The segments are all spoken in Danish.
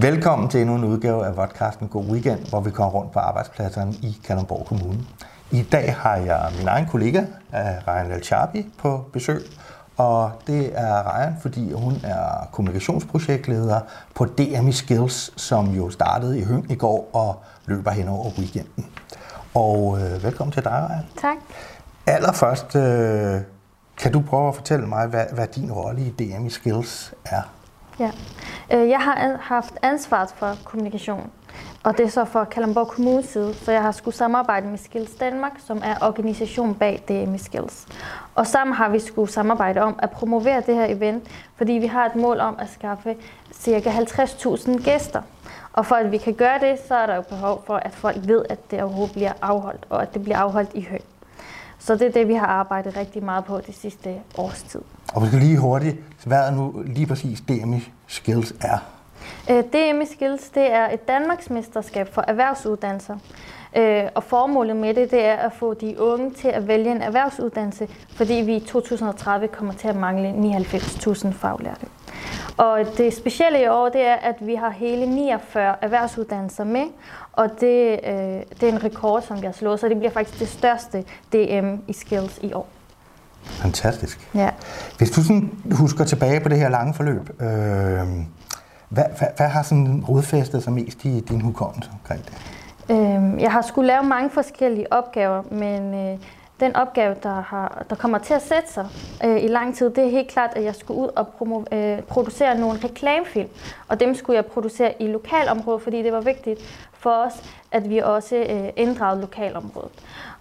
Velkommen til endnu en udgave af podcasten God Weekend, hvor vi kommer rundt på arbejdspladserne i Kalundborg Kommune. I dag har jeg min egen kollega, Ryan Lalchabi, på besøg. Og det er Ryan, fordi hun er kommunikationsprojektleder på DMI Skills, som jo startede i Høng i går og løber hen over weekenden. Og øh, velkommen til dig, Ryan. Tak. Allerførst, øh, kan du prøve at fortælle mig, hvad, hvad din rolle i DMI Skills er? Ja. Øh, jeg har haft ansvaret for kommunikation, og det er så for Kalamborg Kommunes side, så jeg har skulle samarbejde med Skills Danmark, som er organisation bag DMI Skills. Og sammen har vi skulle samarbejde om at promovere det her event, fordi vi har et mål om at skaffe ca. 50.000 gæster. Og for at vi kan gøre det, så er der jo behov for, at folk ved, at det overhovedet bliver afholdt, og at det bliver afholdt i højt. Så det er det, vi har arbejdet rigtig meget på det sidste års tid. Og vi skal lige hurtigt, hvad er nu lige præcis DMI Skills er? Øh, DMI Skills det er et Danmarksmesterskab for erhvervsuddannelser. Øh, og formålet med det, det er at få de unge til at vælge en erhvervsuddannelse, fordi vi i 2030 kommer til at mangle 99.000 faglærte. Og det specielle i år, det er, at vi har hele 49 erhvervsuddannelser med, og det, øh, det er en rekord, som vi har slået, så det bliver faktisk det største DM i Skills i år. Fantastisk. Ja. Hvis du sådan husker tilbage på det her lange forløb, øh, hvad, hvad, hvad har sådan rodfæstet sig mest i din hukommelse omkring det? Øh, jeg har skulle lave mange forskellige opgaver, men øh, den opgave, der, har, der kommer til at sætte sig øh, i lang tid, det er helt klart, at jeg skulle ud og promo, øh, producere nogle reklamefilm. Og dem skulle jeg producere i lokalområdet, fordi det var vigtigt for os, at vi også øh, inddragede lokalområdet.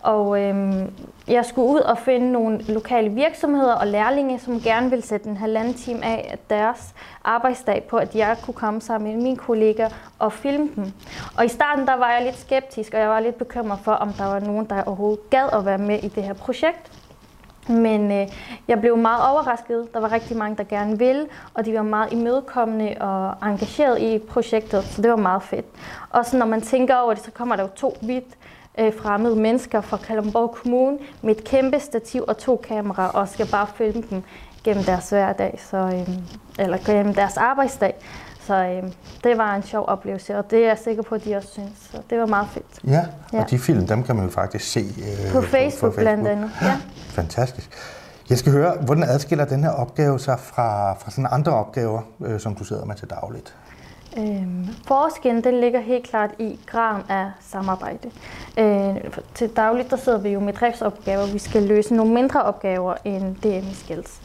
Og øh, jeg skulle ud og finde nogle lokale virksomheder og lærlinge, som gerne ville sætte en halvanden time af deres arbejdsdag på, at jeg kunne komme sammen med mine kolleger og filme dem. Og i starten der var jeg lidt skeptisk, og jeg var lidt bekymret for, om der var nogen, der overhovedet gad at være med i det her projekt. Men øh, jeg blev meget overrasket. Der var rigtig mange, der gerne ville, og de var meget imødekommende og engageret i projektet, så det var meget fedt. Og så når man tænker over det, så kommer der jo to vidt øh, fremmede mennesker fra Kalundborg Kommune med et kæmpe stativ og to kameraer og skal bare filme dem gennem deres hverdag, så, øh, eller gennem deres arbejdsdag. Så øh, det var en sjov oplevelse, og det er jeg sikker på, at de også synes. Så det var meget fedt. Ja, ja. og de film, dem kan man jo faktisk se øh, på, Facebook, på Facebook blandt andet. Ja. Fantastisk. Jeg skal høre, hvordan adskiller den her opgave sig fra, fra sådan andre opgaver, øh, som du sidder med til dagligt? Øhm, forskellen den ligger helt klart i graden af samarbejde. Øh, til dagligt der sidder vi jo med driftsopgaver. Vi skal løse nogle mindre opgaver end DM Skills.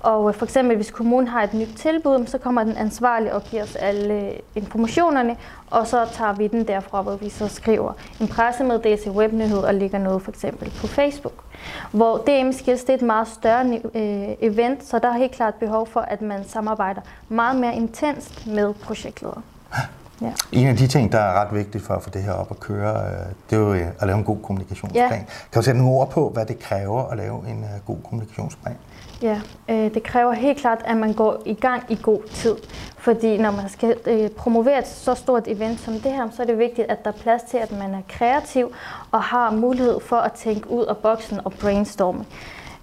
Og øh, for eksempel hvis kommunen har et nyt tilbud, så kommer den ansvarlige og giver os alle øh, informationerne, og så tager vi den derfra, hvor vi så skriver en pressemeddelelse, webnyhed og lægger noget for eksempel på Facebook. Hvor DM Skills det er et meget større øh, event, så der er helt klart behov for, at man samarbejder meget mere intenst med projektledere. Ja. En af de ting, der er ret vigtigt for at få det her op at køre, øh, det er jo øh, at lave en god kommunikationsplan. Ja. Kan du sætte nogle ord på, hvad det kræver at lave en god kommunikationsplan? Ja, øh, det kræver helt klart, at man går i gang i god tid. Fordi når man skal øh, promovere et så stort event som det her, så er det vigtigt, at der er plads til, at man er kreativ og har mulighed for at tænke ud af boksen og brainstorme.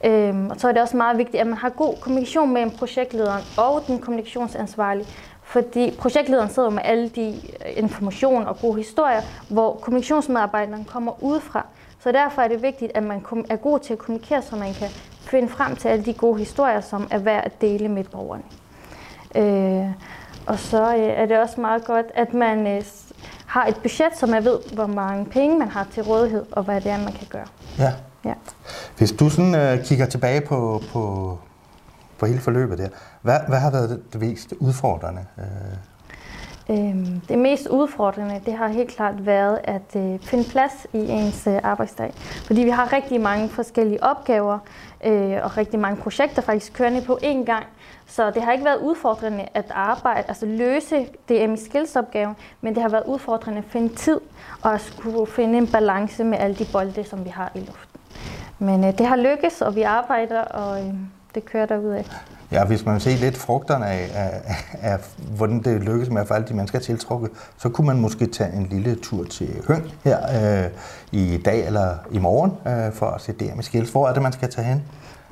Øhm, og så er det også meget vigtigt, at man har god kommunikation mellem projektlederen og den kommunikationsansvarlige. Fordi projektlederen sidder med alle de øh, informationer og gode historier, hvor kommunikationsmedarbejderen kommer udefra. Så derfor er det vigtigt, at man er god til at kommunikere, så man kan finde frem til alle de gode historier, som er værd at dele med borgerne. Øh, og så øh, er det også meget godt, at man øh, har et budget, så man ved, hvor mange penge man har til rådighed, og hvad det er, man kan gøre. Ja. ja. Hvis du sådan øh, kigger tilbage på, på, på hele forløbet der, hvad, hvad har været det, det mest udfordrende? Øh? Øhm, det mest udfordrende, det har helt klart været at øh, finde plads i ens øh, arbejdsdag. Fordi vi har rigtig mange forskellige opgaver øh, og rigtig mange projekter faktisk kørende på én gang. Så det har ikke været udfordrende at arbejde, altså løse DM skills opgaven, men det har været udfordrende at finde tid og at skulle finde en balance med alle de bolde, som vi har i luften. Men øh, det har lykkes, og vi arbejder, og øh, det kører derudad. Ja, hvis man ser lidt frugterne af, af, af, hvordan det lykkes med at få alle de mennesker tiltrukket, så kunne man måske tage en lille tur til Høng her øh, i dag eller i morgen øh, for at se der med Skils. Hvor er det, man skal tage hen?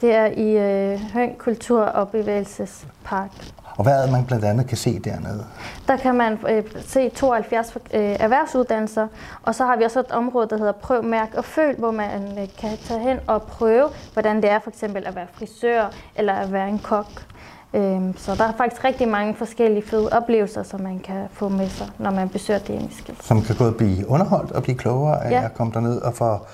Det er i øh, Høng Kultur- og Bevægelsespark. Og hvad er det, man blandt andet kan se dernede? Der kan man øh, se 72 øh, erhvervsuddannelser, og så har vi også et område, der hedder Prøv, Mærk og Føl, hvor man øh, kan tage hen og prøve, hvordan det er for eksempel at være frisør eller at være en kok. Øhm, så der er faktisk rigtig mange forskellige fede oplevelser, som man kan få med sig, når man besøger DMI Som kan både blive underholdt og blive klogere af ja. at komme derned og for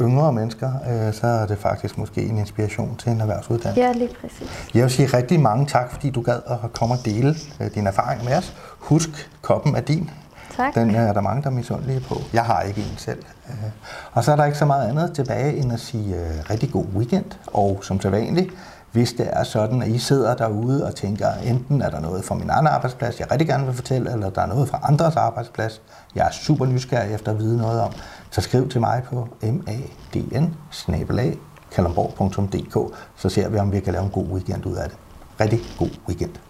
yngre mennesker, øh, så er det faktisk måske en inspiration til en erhvervsuddannelse. Ja, lige præcis. Jeg vil sige rigtig mange tak, fordi du gad at komme og dele øh, din erfaring med os. Husk, koppen er din. Tak. Den er der mange, der er misundelige på. Jeg har ikke en selv. Øh, og så er der ikke så meget andet tilbage end at sige rigtig god weekend, og som så vanligt, hvis det er sådan, at I sidder derude og tænker, enten er der noget fra min egen arbejdsplads, jeg rigtig gerne vil fortælle, eller der er noget fra andres arbejdsplads, jeg er super nysgerrig efter at vide noget om, så skriv til mig på madn så ser vi, om vi kan lave en god weekend ud af det. Rigtig god weekend.